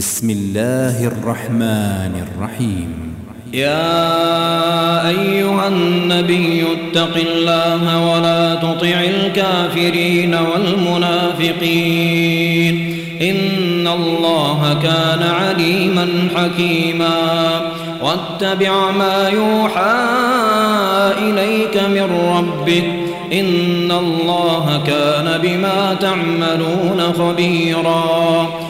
بسم الله الرحمن الرحيم. يا أيها النبي اتق الله ولا تطع الكافرين والمنافقين. إن الله كان عليما حكيما. واتبع ما يوحى إليك من ربك. إن الله كان بما تعملون خبيرا.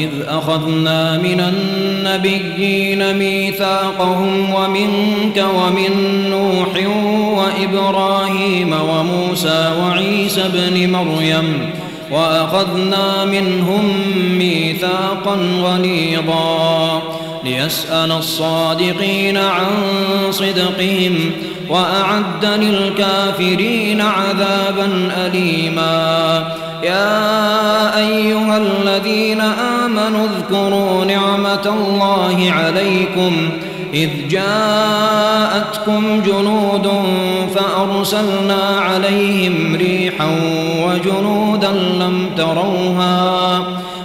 وإذ أخذنا من النبيين ميثاقهم ومنك ومن نوح وإبراهيم وموسى وعيسى بن مريم وأخذنا منهم ميثاقا غليظا ليسأل الصادقين عن صدقهم وأعد للكافرين عذابا أليما يا أيها الذين آمنوا اذكروا نعمة الله عليكم إذ جاءتكم جنود فأرسلنا عليهم ريحا وجنودا لم تروها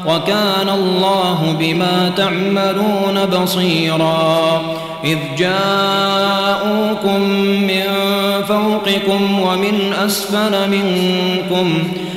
وكان الله بما تعملون بصيرا إذ جاءوكم من فوقكم ومن أسفل منكم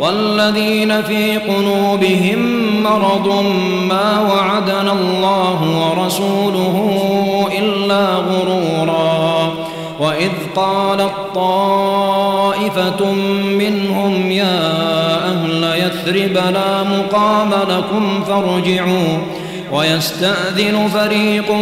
والذين في قلوبهم مرض ما وعدنا الله ورسوله إلا غرورا. وإذ قالت طائفة منهم يا أهل يثرب لا مقام لكم فارجعوا. ويستأذن فريق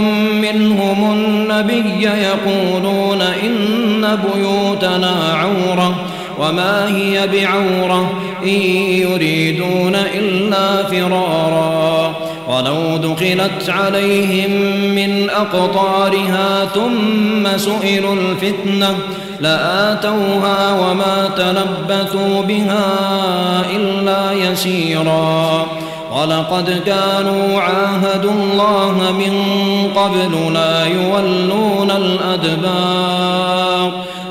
منهم النبي يقولون إن بيوتنا عورة. وما هي بعورة إن يريدون إلا فرارا. ولو دخلت عليهم من أقطارها ثم سئلوا الفتنة لآتوها وما تلبثوا بها إلا يسيرا. ولقد كانوا عاهدوا الله من قبل لا يولون الأدبار.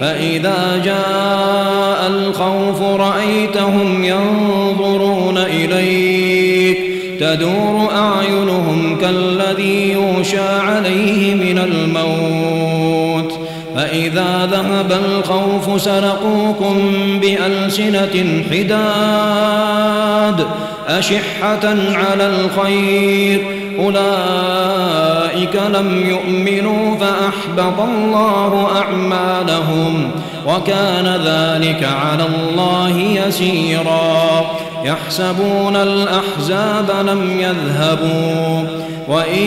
فإذا جاء الخوف رأيتهم ينظرون إليك تدور أعينهم كالذي يوشى عليه من الموت فإذا ذهب الخوف سرقوكم بألسنة حداد أشحة على الخير أولئك لم يؤمنوا فأحبط الله أعمالهم وكان ذلك على الله يسيرا يحسبون الأحزاب لم يذهبوا وإن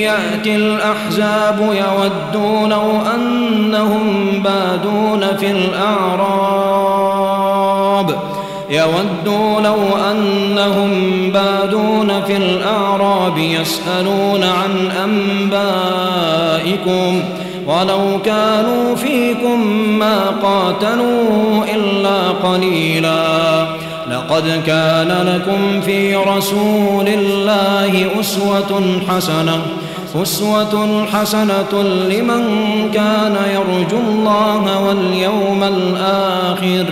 يأتي الأحزاب يودوا لو أنهم بادون في الأعراب يودوا لو أنهم بادون في الأعراب يسألون عن أنبائكم ولو كانوا فيكم ما قاتلوا إلا قليلا. لقد كان لكم في رسول الله أسوة حسنة أسوة حسنة لمن كان يرجو الله واليوم الآخر.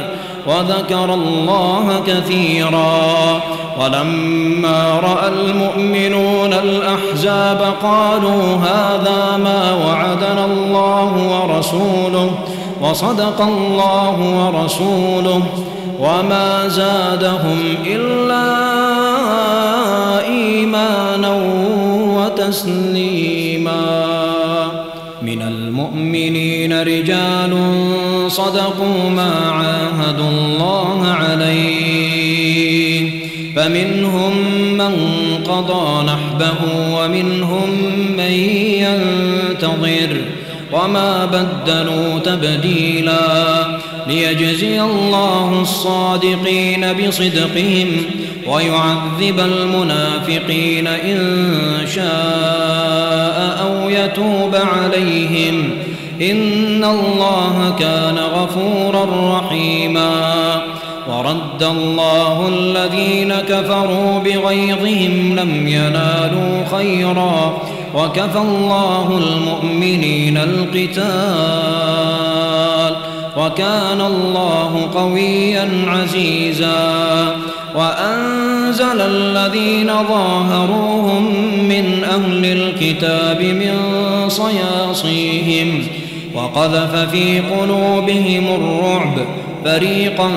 وذكر الله كثيرا ولما رأى المؤمنون الأحزاب قالوا هذا ما وعدنا الله ورسوله وصدق الله ورسوله وما زادهم إلا إيمانا وتسليما من المؤمنين رجال صدقوا ما عاهدوا الله عليه. فمنهم من قضى نحبه ومنهم من ينتظر. وما بدلوا تبديلا. ليجزي الله الصادقين بصدقهم ويعذب المنافقين إن شاء أو يتوب عليهم. إن الله كان غفورا رحيما. ورد الله الذين كفروا بغيظهم لم ينالوا خيرا. وكفى الله المؤمنين القتال. وكان الله قويا عزيزا. وأنزل الذين ظاهروهم من أهل الكتاب من صياصيهم وقذف في قلوبهم الرعب. فريقا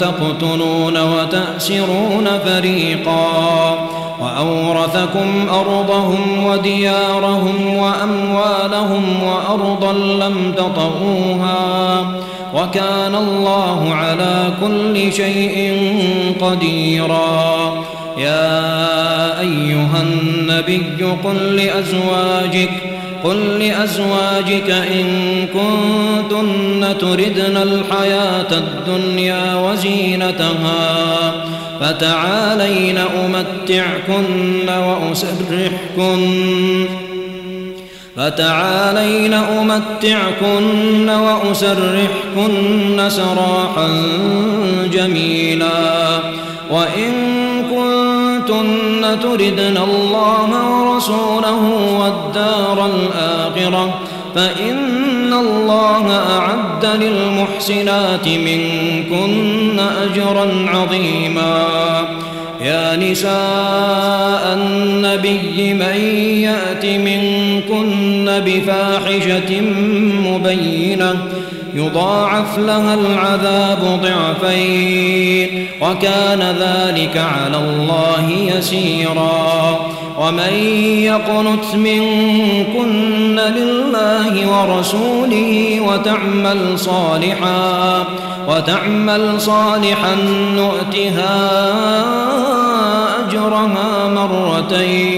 تقتلون وتأسرون فريقا. وأورثكم أرضهم وديارهم وأموالهم وأرضا لم تطئوها. وكان الله على كل شيء قديرا. يا أيها النبي قل لأزواجك قل لأزواجك إن كنتن تردن الحياة الدنيا وزينتها فتعالين أمتعكن وأسرحكن. فتعالين أمتعكن وأسرحكن سراحا جميلا وإن كنتن تردن الله ورسوله والدار الآخرة فإن الله أعد للمحسنات منكن أجرا عظيما يا نساء النبي من يأت منكن بفاحشة مبينة يضاعف لها العذاب ضعفين وكان ذلك على الله يسيرا ومن يقنت منكن لله ورسوله وتعمل صالحا وتعمل صالحا نؤتها أجرها مرتين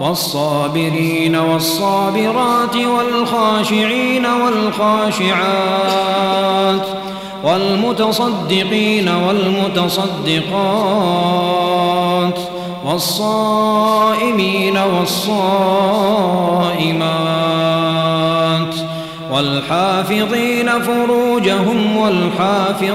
والصابرين والصابرات والخاشعين والخاشعات والمتصدقين والمتصدقات والصائمين والصائمات والحافظين فروجهم والحافظات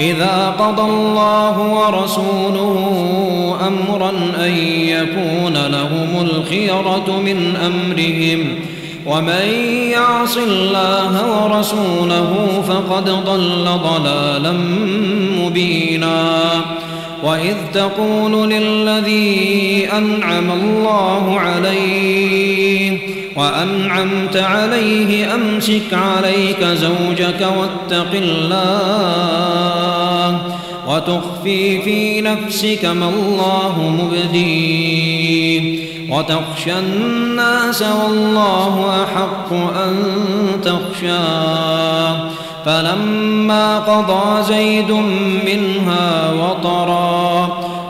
إذا قضى الله ورسوله أمرا أن يكون لهم الخيرة من أمرهم ومن يعص الله ورسوله فقد ضل ضلالا مبينا وإذ تقول للذي أنعم الله عليه وأنعمت عليه أمسك عليك زوجك واتق الله وتخفي في نفسك ما الله مبديه وتخشى الناس والله أحق أن تخشاه فلما قضى زيد منها وطرا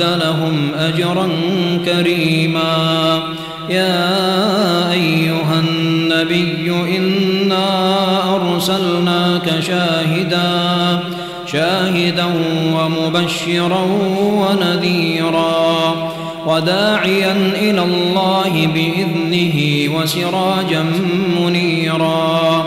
وأعد لهم أجرا كريما. يا أيها النبي إنا أرسلناك شاهدا شاهدا ومبشرا ونذيرا وداعيا إلى الله بإذنه وسراجا منيرا.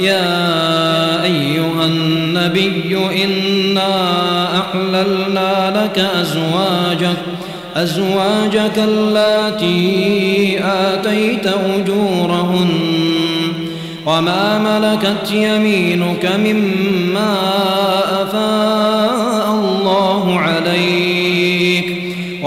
يا أيها النبي إنا أحللنا لك أزواجك أزواجك اللاتي آتيت أجورهن وما ملكت يمينك مما أفاء الله عليك.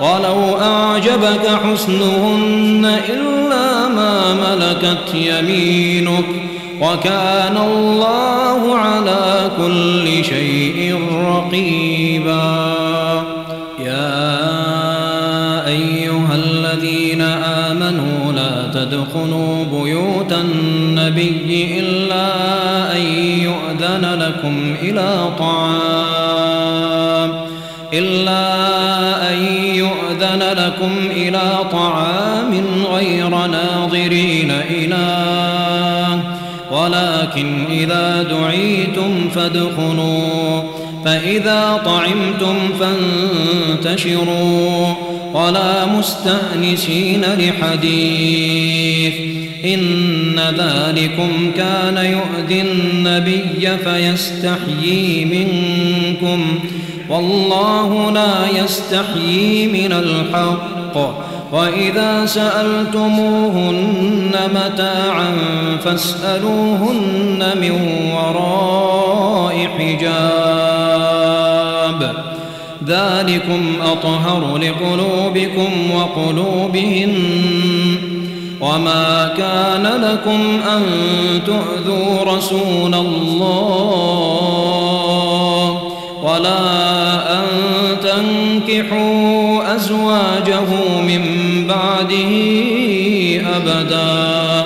ولو أعجبك حسنهن إلا ما ملكت يمينك وكان الله على كل شيء رقيبا. يا أيها الذين آمنوا لا تدخلوا بيوت النبي إلا أن يؤذن لكم إلى طعام إلا يؤذن لكم إلى طعام غير ناظرين إله ولكن إذا دعيتم فادخلوا فإذا طعمتم فانتشروا. ولا مستأنسين لحديث. إن ذلكم كان يؤذي النبي فيستحيي منكم. والله لا يستحيي من الحق. وإذا سألتموهن متاعا فاسألوهن من وراء حجاب. ذلكم أطهر لقلوبكم وقلوبهن. وما كان لكم أن تؤذوا رسول الله ولا أن تنكحوا أزواجه من بعده أبدا.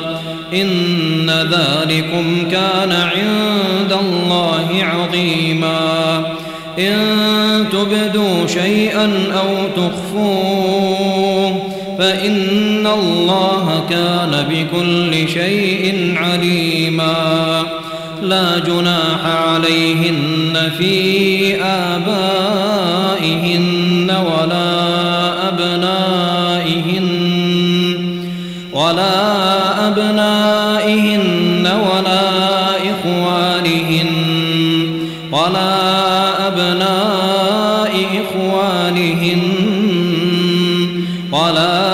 إن ذلكم كان عند الله عظيما. إن تبدوا شيئا أو تخفوه فإن الله كان بكل شيء عليما. لا عليهن في آبائهن ولا أبنائهن ولا أبنائهن ولا إخوانهن ولا أبناء إخوانهن ولا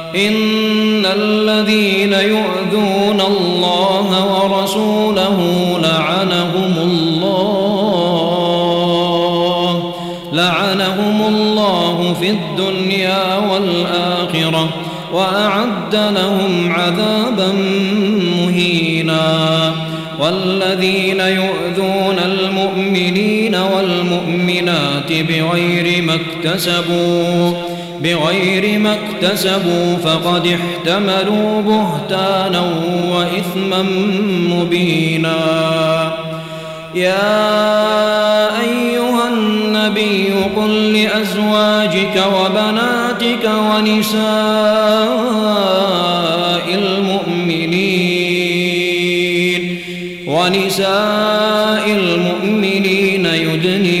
إن الذين يؤذون الله ورسوله لعنهم الله لعنهم الله في الدنيا والآخرة وأعد لهم عذابا مهينا والذين يؤذون المؤمنين والمؤمنات بغير ما اكتسبوا بغير ما اكتسبوا فقد احتملوا بهتانا وإثما مبينا. يا أيها النبي قل لأزواجك وبناتك ونساء المؤمنين ونساء المؤمنين يدنين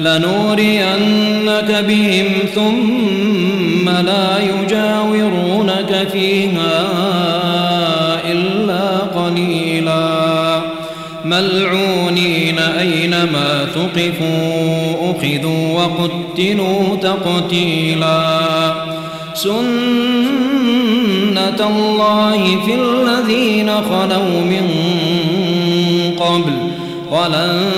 لنورينك بهم ثم لا يجاورونك فيها إلا قليلا. ملعونين أينما ثقفوا أخذوا وقتلوا تقتيلا. سنة الله في الذين خلوا من قبل ولن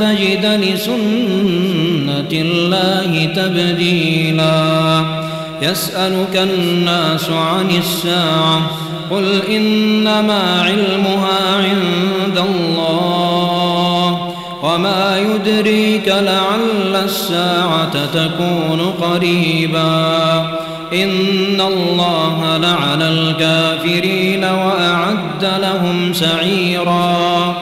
تجد لسنة الله تبديلا. يسألك الناس عن الساعة قل إنما علمها عند الله. وما يدريك لعل الساعة تكون قريبا. إن الله لعن الكافرين وأعد لهم سعيرا.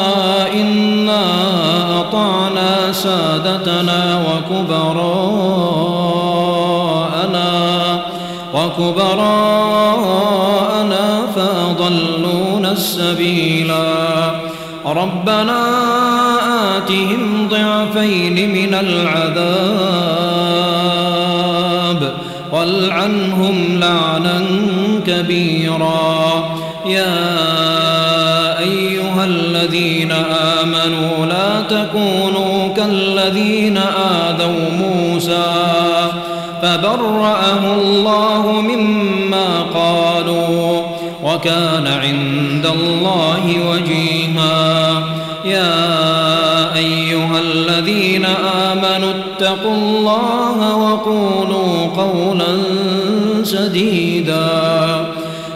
سادتنا وكبراءنا وكبراءنا فأضلونا السبيلا. ربنا آتهم ضعفين من العذاب والعنهم لعنا كبيرا. يا أيها الذين آمنوا لا تكونوا كالذين آذوا موسى فبرأه الله مما قالوا وكان عند الله وجيها. يا أيها الذين آمنوا اتقوا الله وقولوا قولا سديدا.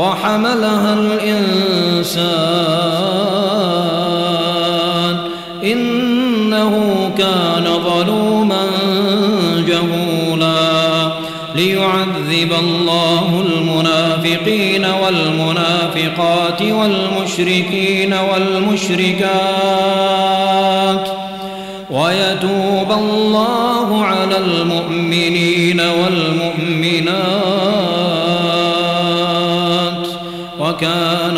وحملها الإنسان. إنه كان ظلوما جهولا. ليعذب الله المنافقين والمنافقات والمشركين والمشركات. ويتوب الله على المؤمنين والمؤمنات. وكان